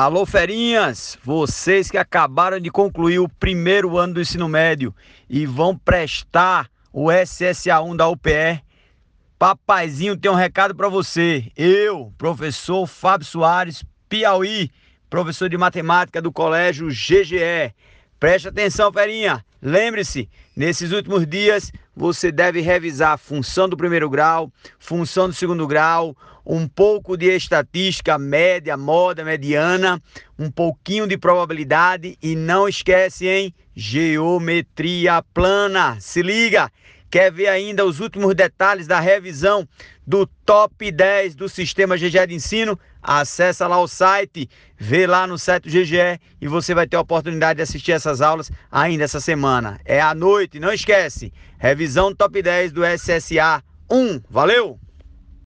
Alô, ferinhas! Vocês que acabaram de concluir o primeiro ano do ensino médio e vão prestar o SSA1 da UPE, papaizinho tem um recado para você. Eu, professor Fábio Soares, Piauí, professor de matemática do colégio GGE. Preste atenção, ferinha! Lembre-se, nesses últimos dias você deve revisar a função do primeiro grau, função do segundo grau, um pouco de estatística média, moda, mediana, um pouquinho de probabilidade e não esquece, hein? Geometria plana. Se liga! Quer ver ainda os últimos detalhes da revisão do top 10 do sistema GGE de ensino? Acesse lá o site, vê lá no site do GGE e você vai ter a oportunidade de assistir essas aulas ainda essa semana. É à noite, não esquece. Revisão top 10 do SSA 1. Valeu!